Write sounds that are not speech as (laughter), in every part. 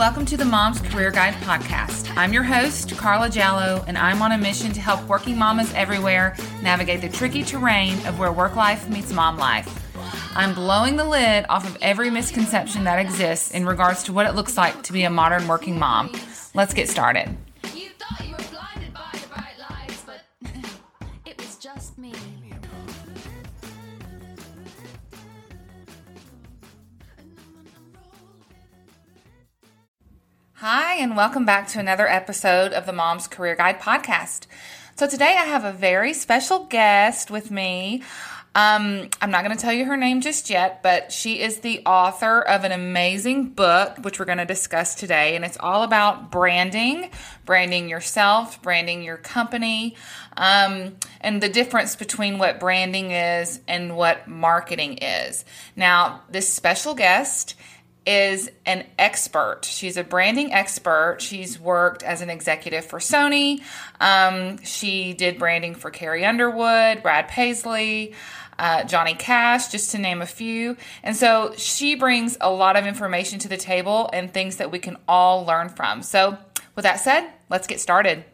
welcome to the Mom's Career Guide podcast. I'm your host, Carla Jallo, and I'm on a mission to help working mamas everywhere navigate the tricky terrain of where work life meets mom life. I'm blowing the lid off of every misconception that exists in regards to what it looks like to be a modern working mom. Let's get started. Hi, and welcome back to another episode of the Mom's Career Guide podcast. So, today I have a very special guest with me. Um, I'm not going to tell you her name just yet, but she is the author of an amazing book, which we're going to discuss today. And it's all about branding, branding yourself, branding your company, um, and the difference between what branding is and what marketing is. Now, this special guest is an expert. She's a branding expert. She's worked as an executive for Sony. Um, she did branding for Carrie Underwood, Brad Paisley, uh, Johnny Cash, just to name a few. And so she brings a lot of information to the table and things that we can all learn from. So, with that said, let's get started.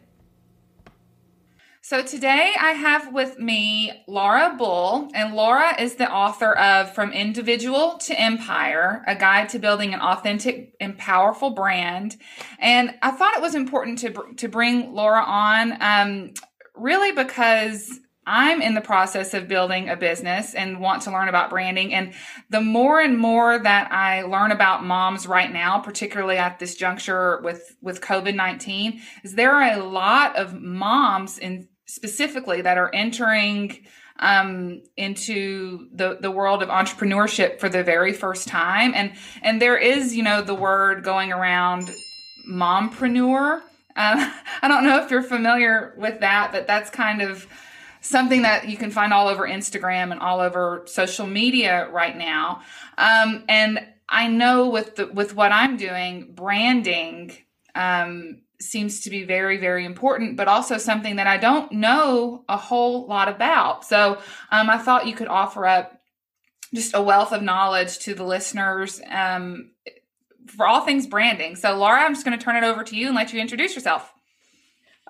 So today I have with me Laura Bull, and Laura is the author of From Individual to Empire, a guide to building an authentic and powerful brand. And I thought it was important to, to bring Laura on, um, really because I'm in the process of building a business and want to learn about branding. And the more and more that I learn about moms right now, particularly at this juncture with, with COVID 19, is there are a lot of moms in specifically that are entering um, into the the world of entrepreneurship for the very first time, and and there is you know the word going around mompreneur. Uh, (laughs) I don't know if you're familiar with that, but that's kind of something that you can find all over Instagram and all over social media right now. Um, and I know with the, with what I'm doing, branding um, seems to be very, very important, but also something that I don't know a whole lot about. So um, I thought you could offer up just a wealth of knowledge to the listeners um, for all things branding. So, Laura, I'm just going to turn it over to you and let you introduce yourself.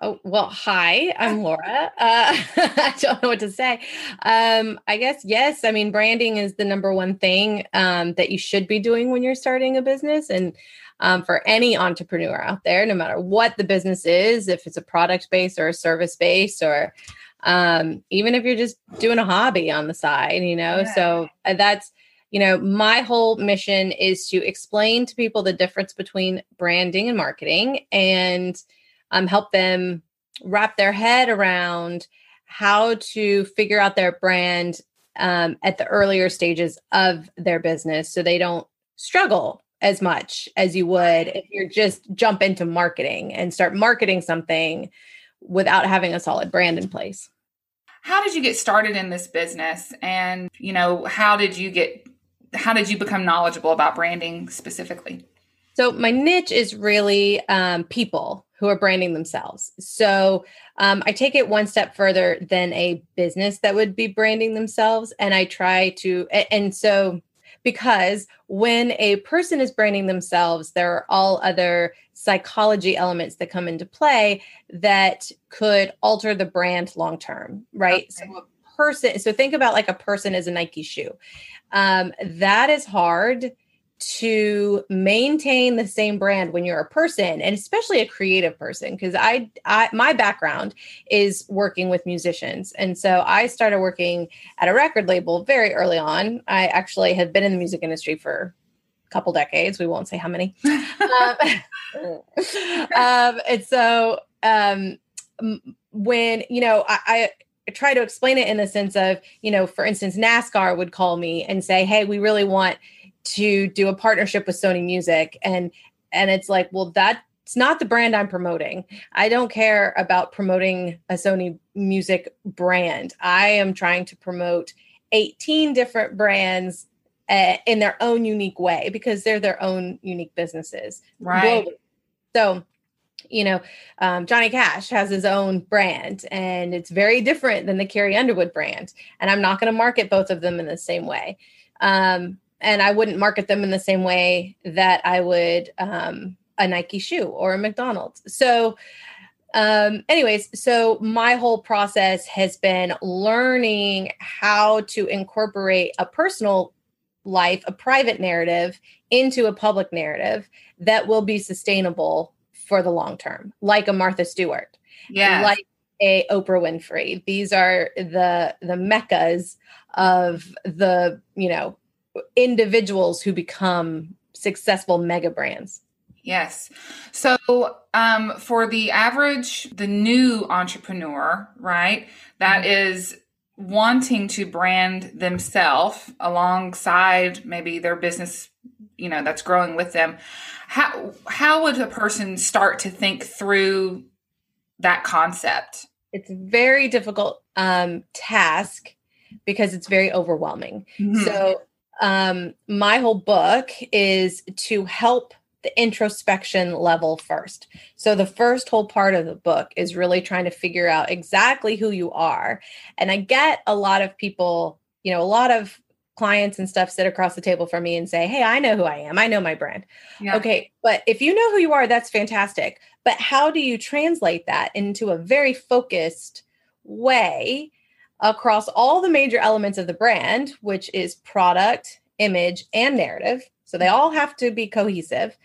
Oh, well, hi, I'm Laura. Uh, (laughs) I don't know what to say. Um, I guess, yes, I mean, branding is the number one thing um, that you should be doing when you're starting a business. And um, for any entrepreneur out there, no matter what the business is, if it's a product based or a service based, or um, even if you're just doing a hobby on the side, you know. Yeah. So uh, that's, you know, my whole mission is to explain to people the difference between branding and marketing and um, help them wrap their head around how to figure out their brand um, at the earlier stages of their business so they don't struggle as much as you would if you're just jump into marketing and start marketing something without having a solid brand in place. How did you get started in this business and you know how did you get how did you become knowledgeable about branding specifically? So my niche is really um, people who are branding themselves. So um, I take it one step further than a business that would be branding themselves, and I try to. And so because when a person is branding themselves, there are all other psychology elements that come into play that could alter the brand long term, right? Okay. So, a person, so think about like a person as a Nike shoe. Um, that is hard to maintain the same brand when you're a person and especially a creative person because I, I my background is working with musicians. And so i started working at a record label very early on. I actually have been in the music industry for a couple decades. We won't say how many. (laughs) Um, (laughs) um, and so um, when you know I, I try to explain it in the sense of, you know, for instance, NASCAR would call me and say, "Hey, we really want to do a partnership with Sony Music and and it's like, well, that's not the brand I'm promoting. I don't care about promoting a Sony Music brand. I am trying to promote 18 different brands uh, in their own unique way because they're their own unique businesses. Right. Globally. So, you know, um, Johnny Cash has his own brand and it's very different than the Carrie Underwood brand. And I'm not going to market both of them in the same way. Um, and I wouldn't market them in the same way that I would um, a Nike shoe or a McDonald's. So, um, anyways, so my whole process has been learning how to incorporate a personal life, a private narrative into a public narrative that will be sustainable for the long term, like a Martha Stewart, Yeah. like a Oprah Winfrey. These are the the meccas of the you know individuals who become successful mega brands. Yes. So, um, for the average, the new entrepreneur, right, that is wanting to brand themselves alongside maybe their business, you know, that's growing with them, how how would a person start to think through that concept? It's a very difficult um, task because it's very overwhelming. Mhm. So, um, my whole book is to help the introspection level first. So, the first whole part of the book is really trying to figure out exactly who you are. And I get a lot of people, you know, a lot of clients and stuff sit across the table from me and say, Hey, I know who I am. I know my brand. yeah. Okay, but if you know who you are, that's fantastic. But how do you translate that into a very focused way across all the major elements of the brand, which is product, image, and narrative? So they all have to be cohesive.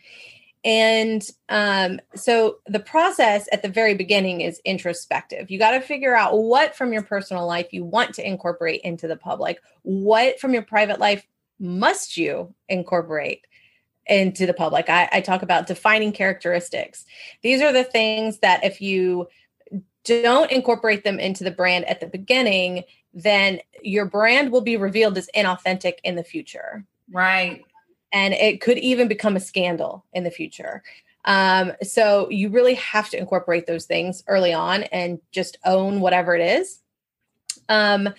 And um, so the process at the very beginning is introspective. You got to figure out what from your personal life you want to incorporate into the public, what from your private life must you incorporate into the public. I, I talk about defining characteristics. These are the things that if you don't incorporate them into the brand at the beginning, then your brand will be revealed as inauthentic in the future. Right. And it could even become a scandal in the future. Um, so you really have to incorporate those things early on and just own whatever it is. Um,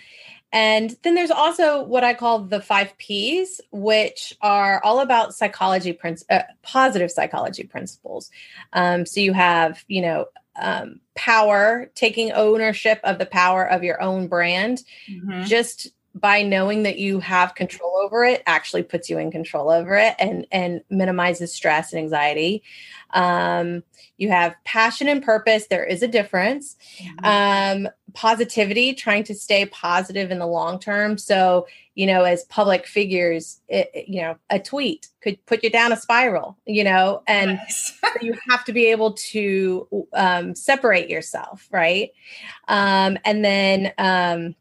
and then there's also what I call the five P's, which are all about psychology, princ- uh, positive psychology principles. Um, so you have, you know, um, power, taking ownership of the power of your own brand. Mhm. Just by knowing that you have control over it, actually puts you in control over it and and minimizes stress and anxiety. Um, you have passion and purpose. There is a difference um positivity trying to stay positive in the long term so you know as public figures it, it- you know a tweet could put you down a spiral you know and Yes. (laughs) you have to be able to um, separate yourself right um and then um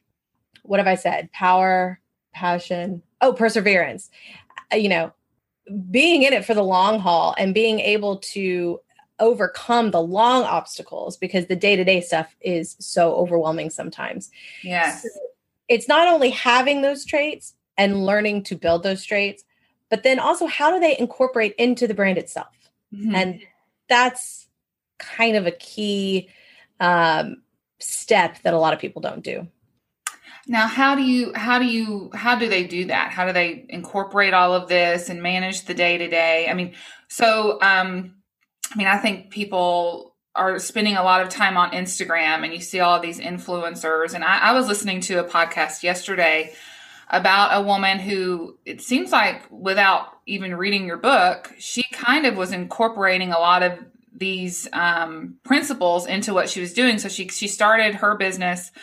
what have i said? Power passion. Oh perseverance. Uh, you know being in it for the long haul and being able to overcome the long obstacles because the day-to-day stuff is so overwhelming sometimes. Yes. it's not only having those traits and learning to build those traits but then also how do they incorporate into the brand itself? Mhm. and that's kind of a key um, step that a lot of people don't do Now, how do you how do you how do they do that? How do they incorporate all of this and manage the day to day? I mean, so um, I mean, I think people are spending a lot of time on Instagram, and you see all these influencers. And I, I was listening to a podcast yesterday about a woman who it seems like without even reading your book, she kind of was incorporating a lot of these um, principles into what she was doing. So she she started her business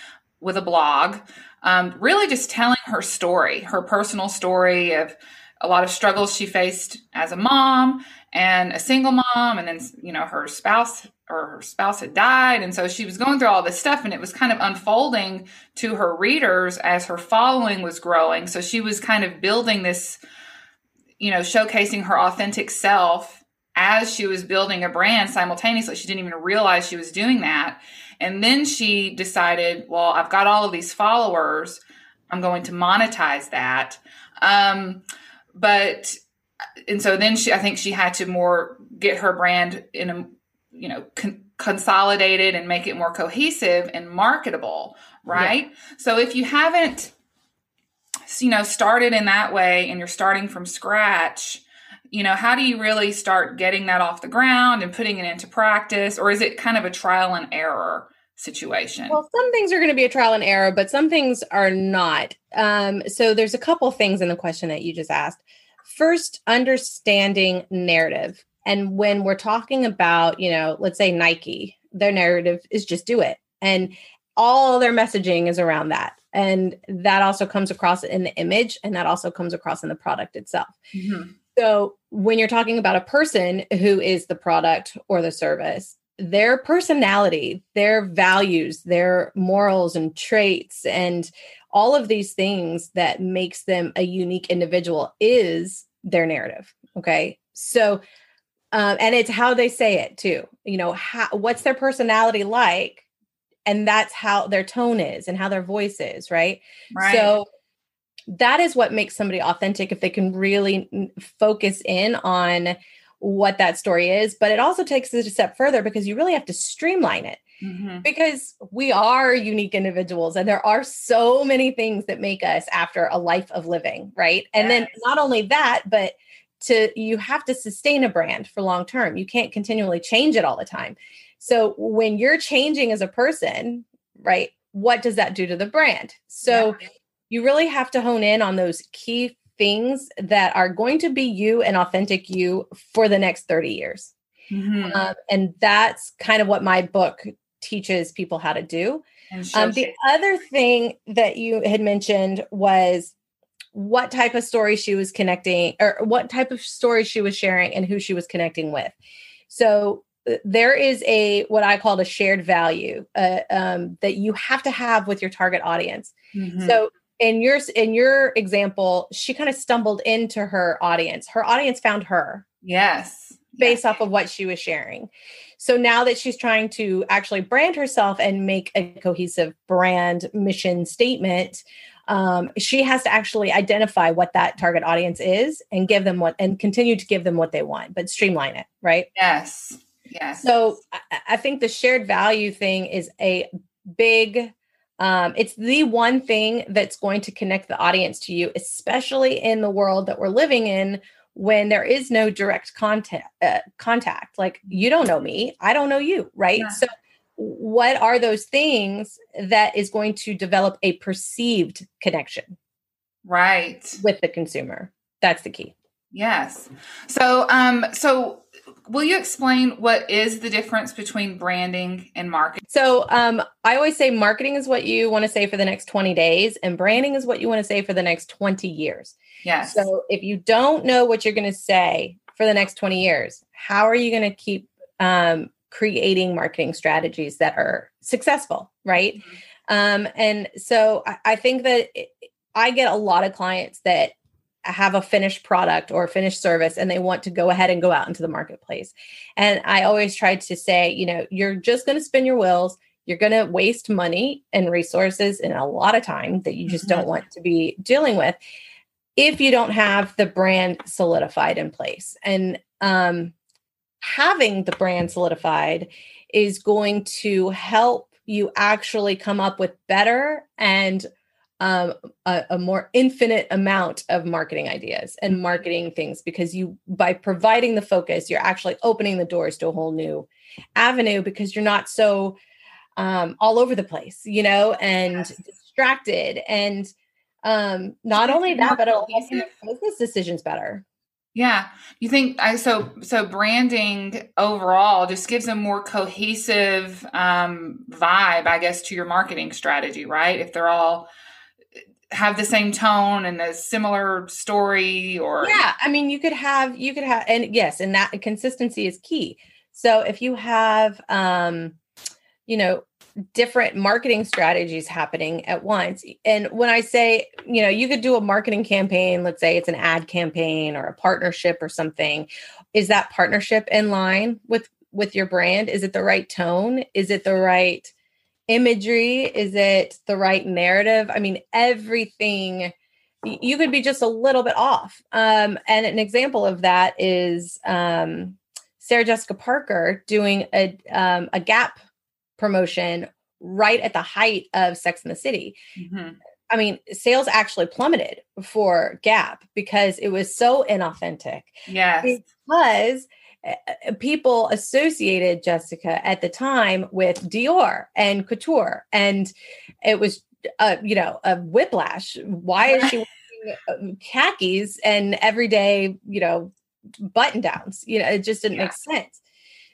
with a blog, um, really just telling her story, her personal story of a lot of struggles she faced as a mom and a single mom, and then you know her spouse or her spouse had died, and so she was going through all this stuff, and it was kind of unfolding to her readers as her following was growing. So she was kind of building this, you know, showcasing her authentic self as she was building a brand simultaneously. She didn't even realize she was doing that. And then she decided, well, I've got all of these followers. I'm going to monetize that. Um, but, and so then she, I think she had to more get her brand in a, you know, con- consolidated and make it more cohesive and marketable, right? So if you haven't, you know, started in that way and you're starting from scratch, you know, how do you really start getting that off the ground and putting it into practice? Or is it kind of a trial and error situation? Well, some things are going to be a trial and error, but some things are not. Um, so there's a couple things in the question that you just asked. First, understanding narrative And when we're talking about, you know, let's say Nike, their narrative is just do it. And all their messaging is around that. And that also comes across in the image and that also comes across in the product itself. Mm-hmm. So when you're talking about a person who is the product or the service, their personality, their values, their morals and traits, and all of these things that makes them a unique individual is their narrative. Okay. So, um, and it's how they say it too. You know, how, what's their personality like? And that's how their tone is and how their voice is. Right. right. So, that is what makes somebody authentic if they can really focus in on what that story is but it also takes it a step further because you really have to streamline it. Mm-hmm. because we are unique individuals and there are so many things that make us after a life of living right? And then not only that but to you have to sustain a brand for long term. You can't continually change it all the time. So when you're changing as a person right what does that do to the brand? So yeah you really have to hone in on those key things that are going to be you and authentic you for the next 30 years. Mm-hmm. Um, and that's kind of what my book teaches people how to do. Um, the other thing that you had mentioned was what type of story she was connecting or what type of story she was sharing and who she was connecting with. So uh, there is a what I called a shared value uh, um, that you have to have with your target audience. Mm-hmm. So in your in your example, she kind of stumbled into her audience. Her audience found her. Yes. Based yes. off of what she was sharing. So now that she's trying to actually brand herself and make a cohesive brand mission statement, um, she has to actually identify what that target audience is and give them what and continue to give them what they want, but streamline it, right? Yes. Yes. So I, I think the shared value thing is a big um, it's the one thing that's going to connect the audience to you, especially in the world that we're living in when there is no direct contact. Uh, contact, like you don't know me, I don't know you, right? Yeah. So, what are those things that is going to develop a perceived connection, right, with the consumer? That's the key. Yes. So, um, so will you explain what is the difference between branding and marketing? So, um, I always say marketing is what you want to say for the next 20 days, and branding is what you want to say for the next 20 years. Yes. So, if you don't know what you're going to say for the next 20 years, how are you going to keep um, creating marketing strategies that are successful? Right. Mm-hmm. Um, and so, I, I think that it, I get a lot of clients that have a finished product or a finished service and they want to go ahead and go out into the marketplace. And I always try to say, you know, you're just going to spin your wheels. You're going to waste money and resources and a lot of time that you just mm-hmm. don't want to be dealing with if you don't have the brand solidified in place. And um, having the brand solidified is going to help you actually come up with better and um, a, a, more infinite amount of marketing ideas and marketing things because you by providing the focus you're actually opening the doors to a whole new avenue because you're not so um, all over the place you know and yes. distracted. And um, not only that but it'll make business decisions better. Yeah. You think i so so branding overall just gives a more cohesive um vibe i guess to your marketing strategy right? If they're all have the same tone and a similar story or yeah i mean you could have you could have and yes and that consistency is key. So if you have um you know different marketing strategies happening at once and when i say you know you could do a marketing campaign let's say it's an ad campaign or a partnership or something is that partnership in line with with your brand? Is it the right tone? Is it the right imagery? Is it the right narrative? I mean, everything you could be just a little bit off. Um, and an example of that is um, Sarah Jessica Parker doing a um, a Gap promotion right at the height of Sex in the City. Mm-hmm. I mean, sales actually plummeted for Gap because it was so inauthentic. Yes. Because people associated Jessica at the time with Dior and couture, and it was, uh, you know, a whiplash. Why is she wearing um, khakis and everyday, you know, button downs. You know, it just didn't yeah. make sense.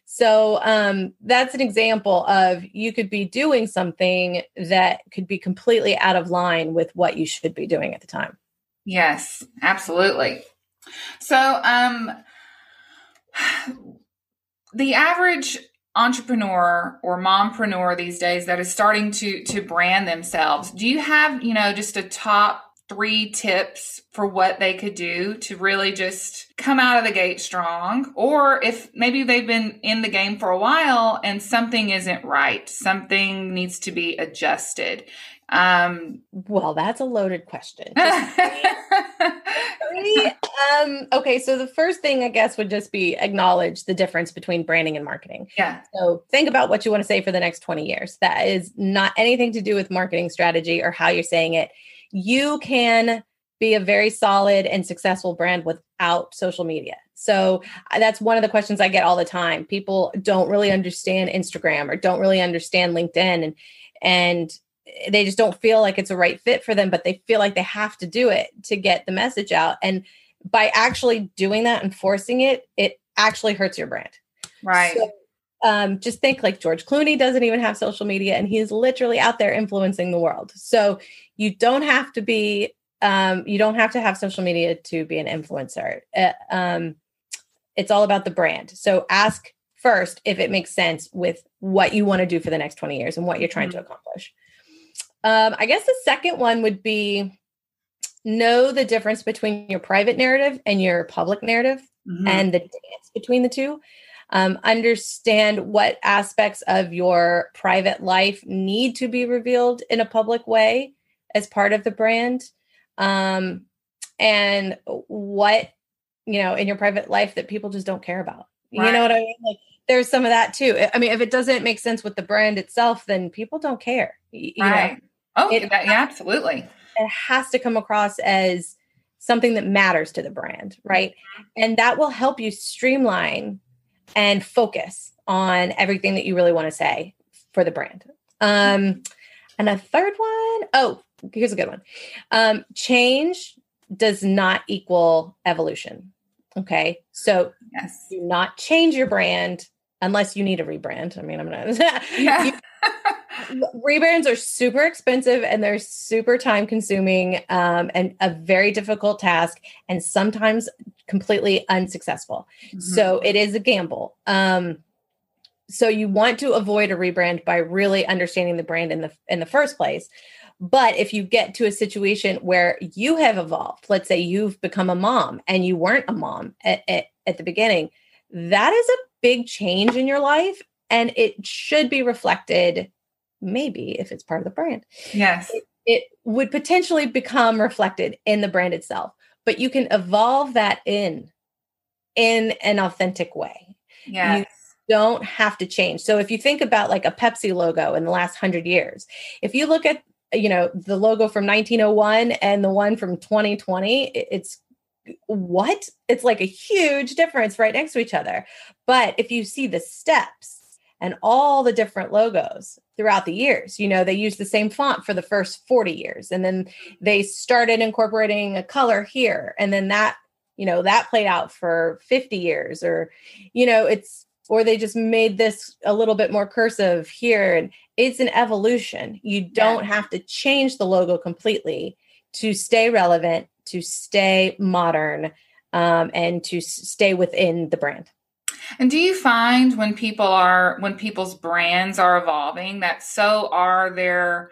So um, that's an example of you could be doing something that could be completely out of line with what you should be doing at the time. Yes, absolutely. So um, (sighs) the average entrepreneur or mompreneur these days that is starting to to brand themselves do you have you know just a top three tips for what they could do to really just come out of the gate strong? Or if maybe they've been in the game for a while and something isn't right something needs to be adjusted um, well, that's a loaded question. (laughs) um, okay, so the first thing I guess would just be acknowledge the difference between branding and marketing. Yeah. So think about what you want to say for the next 20 years. That is not anything to do with marketing strategy or how you're saying it. You can be a very solid and successful brand without social media. So uh, that's one of the questions I get all the time. People don't really understand Instagram or don't really understand LinkedIn and and they just don't feel like it's a right fit for them, but they feel like they have to do it to get the message out. And by actually doing that and forcing it, it actually hurts your brand. Right. So, um, just think like George Clooney doesn't even have social media and he's literally out there influencing the world. So you don't have to be, um, you don't have to have social media to be an influencer. Uh, um, it's all about the brand. So ask first if it makes sense with what you want to do for the next 20 years and what you're trying mm-hmm. to accomplish. Um, I guess the second one would be know the difference between your private narrative and your public narrative mm-hmm. and the dance between the two. Um, understand what aspects of your private life need to be revealed in a public way as part of the brand. Um, and what, you know, in your private life that people just don't care about. Right. You know what I mean? Like there's some of that too. I mean, if it doesn't make sense with the brand itself, then people don't care. You right. Know? Oh, it, yeah, absolutely. It has to come across as something that matters to the brand, right? Mm-hmm. And that will help you streamline and focus on everything that you really want to say for the brand. Um, and a third one, oh, here's a good one. Um, change does not equal evolution. Okay. So yes. do not change your brand unless you need a rebrand. I mean, I'm not. (laughs) yeah. rebrands are super expensive and they're super time consuming um, and a very difficult task and sometimes completely unsuccessful. Mm-hmm. So it is a gamble. Um, so you want to avoid a rebrand by really understanding the brand in the in the first place. But if you get to a situation where you have evolved, let's say you've become a mom and you weren't a mom at, at, at the beginning, that is a big change in your life and it should be reflected maybe if it's part of the brand. Yes. It, it would potentially become reflected in the brand itself, but you can evolve that in in an authentic way. Yes. You don't have to change. So if you think about like a Pepsi logo in the last 100 years, if you look at you know the logo from 1901 and the one from 2020, it's what? It's like a huge difference right next to each other. But if you see the steps and all the different logos throughout the years. You know, they used the same font for the first 40 years and then they started incorporating a color here and then that, you know, that played out for 50 years or you know, it's or they just made this a little bit more cursive here and it's an evolution. You don't yeah. have to change the logo completely to stay relevant, to stay modern, um, and to stay within the brand. And do you find when people are when people's brands are evolving that so are their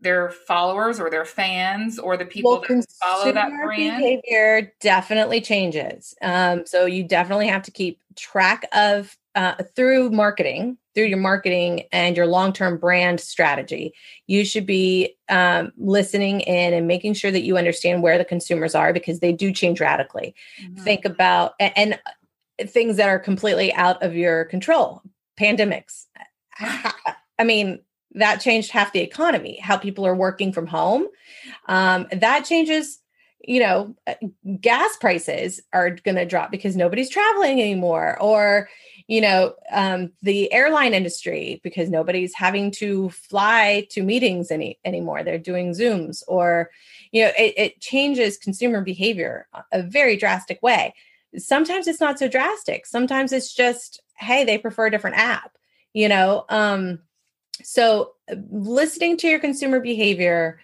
their followers or their fans or the people well, that follow that brand behavior definitely changes um, so you definitely have to keep track of uh, through marketing through your marketing and your long-term brand strategy you should be um, listening in and making sure that you understand where the consumers are because they do change radically. Mm-hmm. think about and, and things that are completely out of your control pandemics. (laughs) I mean that changed half the economy how people are working from home. Um, that changes you know uh, gas prices are going to drop because nobody's traveling anymore or you know um, the airline industry because nobody's having to fly to meetings any anymore they're doing zooms or you know it, it changes consumer behavior a very drastic way sometimes it's not so drastic. Sometimes it's just, hey, they prefer a different app, you know? Um, so uh, listening to your consumer behavior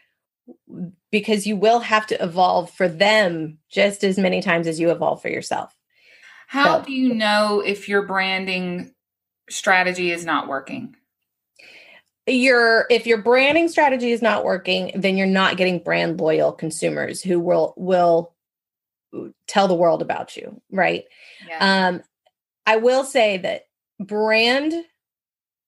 because you will have to evolve for them just as many times as you evolve for yourself. How do you know if your branding strategy is not working? Your if your branding strategy is not working, then you're not getting brand loyal consumers who will will tell the world about you, right? Yeah. Um I will say that brand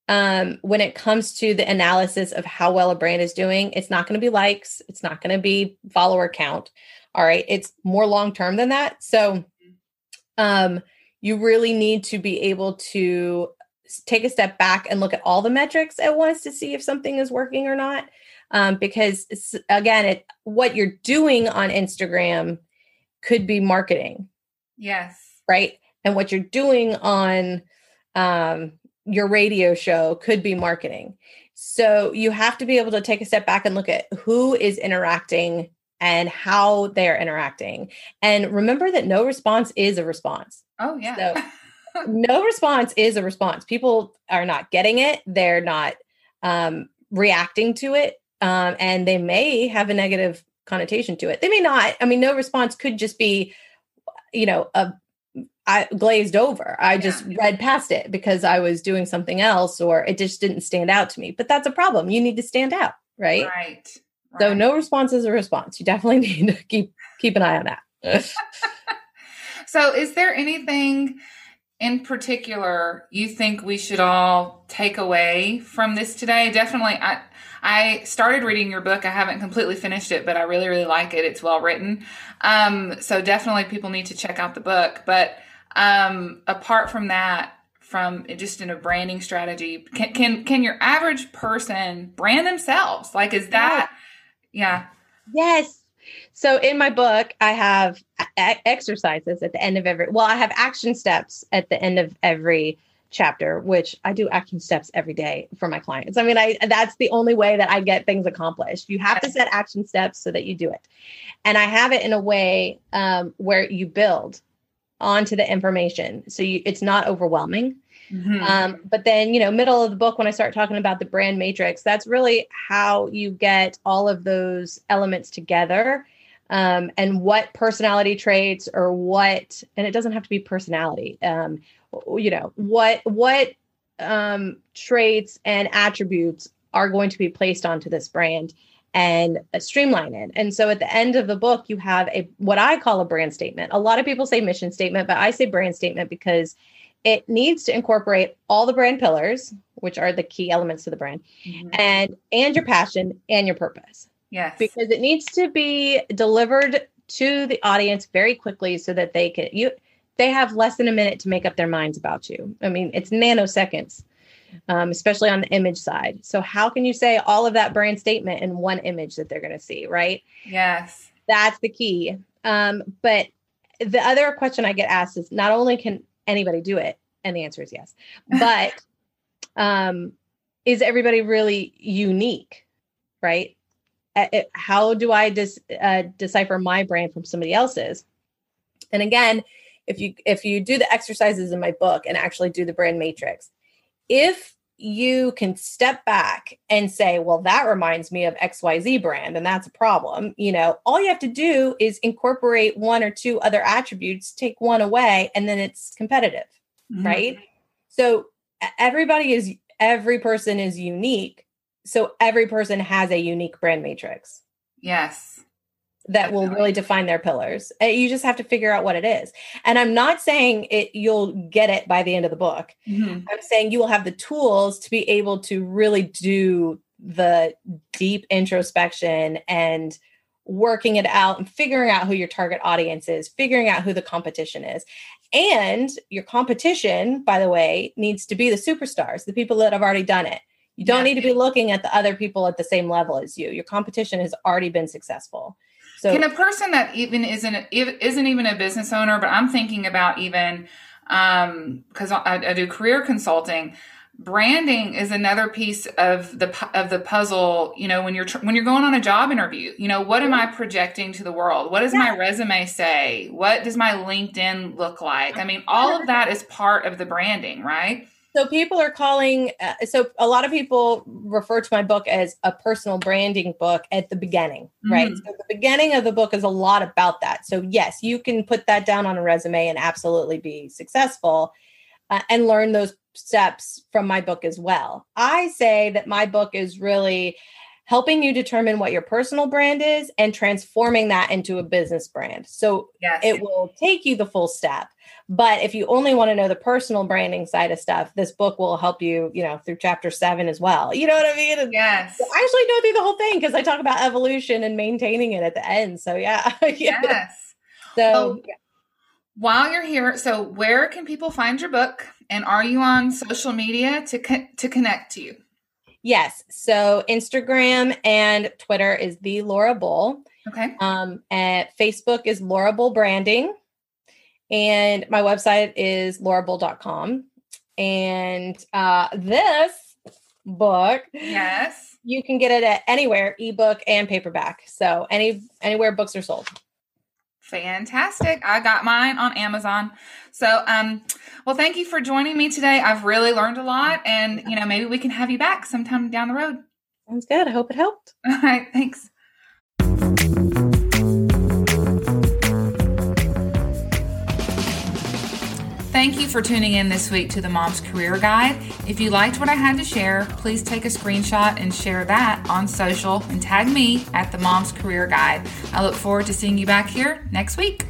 um, when it comes to the analysis of how well a brand is doing, it's not going to be likes, it's not going to be follower count. All right, it's more long term than that. So, um, you really need to be able to take a step back and look at all the metrics at once to see if something is working or not. Um, because again, it what you're doing on Instagram could be marketing. Yes. Right. And what you're doing on um, your radio show could be marketing. So you have to be able to take a step back and look at who is interacting and how they're interacting. And remember that no response is a response. Oh, yeah. So (laughs) no response is a response. People are not getting it, they're not um, reacting to it, um, and they may have a negative connotation to it. They may not. I mean, no response could just be, you know, a I glazed over. I just yeah. read past it because I was doing something else or it just didn't stand out to me. But that's a problem. You need to stand out, right? Right. Right. So no response is a response. You definitely (laughs) need to keep keep an eye on that. (laughs) so is there anything in particular you think we should all take away from this today? Definitely I I started reading your book. I haven't completely finished it, but I really, really like it. It's well written. Um, so definitely people need to check out the book. But um, apart from that, from just in a branding strategy, can can can your average person brand themselves? Like, is that yeah? Yes. So in my book, I have exercises at the end of every. Well, I have action steps at the end of every chapter which i do action steps every day for my clients. I mean i that's the only way that i get things accomplished. You have to set action steps so that you do it. And i have it in a way um, where you build onto the information. So you, it's not overwhelming mm-hmm. um, but then you know middle of the book when i start talking about the brand matrix that's really how you get all of those elements together um, and what personality traits or what and it doesn't have to be personality um, you know what what um, traits and attributes are going to be placed onto this brand and streamline it. And so at the end of the book, you have a what I call a brand statement. A lot of people say mission statement, but I say brand statement because it needs to incorporate all the brand pillars, which are the key elements to the brand, mm-hmm. and and your passion and your purpose. Yes. Because it needs to be delivered to the audience very quickly so that they can you they have less than a minute to make up their minds about you. I mean, it's nanoseconds um, especially on the image side. So, how can you say all of that brand statement in one image that they're going to see, right? Yes. That's the key. Um, but the other question I get asked is not only can anybody do it, and the answer is yes, but (laughs) um, is everybody really unique, right? How do I dis, uh, decipher my brand from somebody else's? And again, if you if you do the exercises in my book and actually do the brand matrix, if you can step back and say, well, that reminds me of XYZ brand, and that's a problem. You know, all you have to do is incorporate one or two other attributes, take one away, and then it's competitive, mm-hmm. right? So everybody is, every person is unique. So every person has a unique brand matrix. Yes that will really define their pillars. Uh, you just have to figure out what it is. And I'm not saying it you'll get it by the end of the book. Mm-hmm. I'm saying you will have the tools to be able to really do the deep introspection and working it out and figuring out who your target audience is, figuring out who the competition is. And your competition, by the way, needs to be the superstars, the people that have already done it. You don't yeah. need to be looking at the other people at the same level as you. Your competition has already been successful. So can a person that even isn't isn't even a business owner, but I'm thinking about even because um, I, I do career consulting, branding is another piece of the of the puzzle you know when you're when you're going on a job interview you know what am i projecting to the world? What does yeah. my resume say? What does my linkedin look like? I mean all of that is part of the branding right so people are calling uh, so a lot of people refer to my book as a personal branding book at the beginning mm-hmm. right so the beginning of the book is a lot about that so yes you can put that down on a resume and absolutely be successful uh, and learn those steps from my book as well. I say that my book is really helping you determine what your personal brand is and transforming that into a business brand. So yes. it will take you the full step. But if you only want to know the personal branding side of stuff, this book will help you, you know, through chapter seven as well. You know what I mean? yes. I actually go through the whole thing because I talk about evolution and maintaining it at the end. So yeah. (laughs) yes. So oh, yeah. while you're here, so where can people find your book? And are you on social media to co- to connect to you? Yes. So Instagram and Twitter is the Laura Bull. Okay. Um, at Facebook is Laura Bull Branding. And my website is laurabull.com. And uh, this book, yes, you can get it at anywhere, ebook and paperback. So any anywhere books are sold. Fantastic. I got mine on Amazon. So, um, well, thank you for joining me today. I've really learned a lot and, you know, maybe we can have you back sometime down the road. Sounds good. I hope it helped. (laughs) All right. Thanks. Thank you for tuning in this week to the Mom's Career Guide. If you liked what I had to share, please take a screenshot and share that on social and tag me at the Mom's Career Guide. I look forward to seeing you back here next week.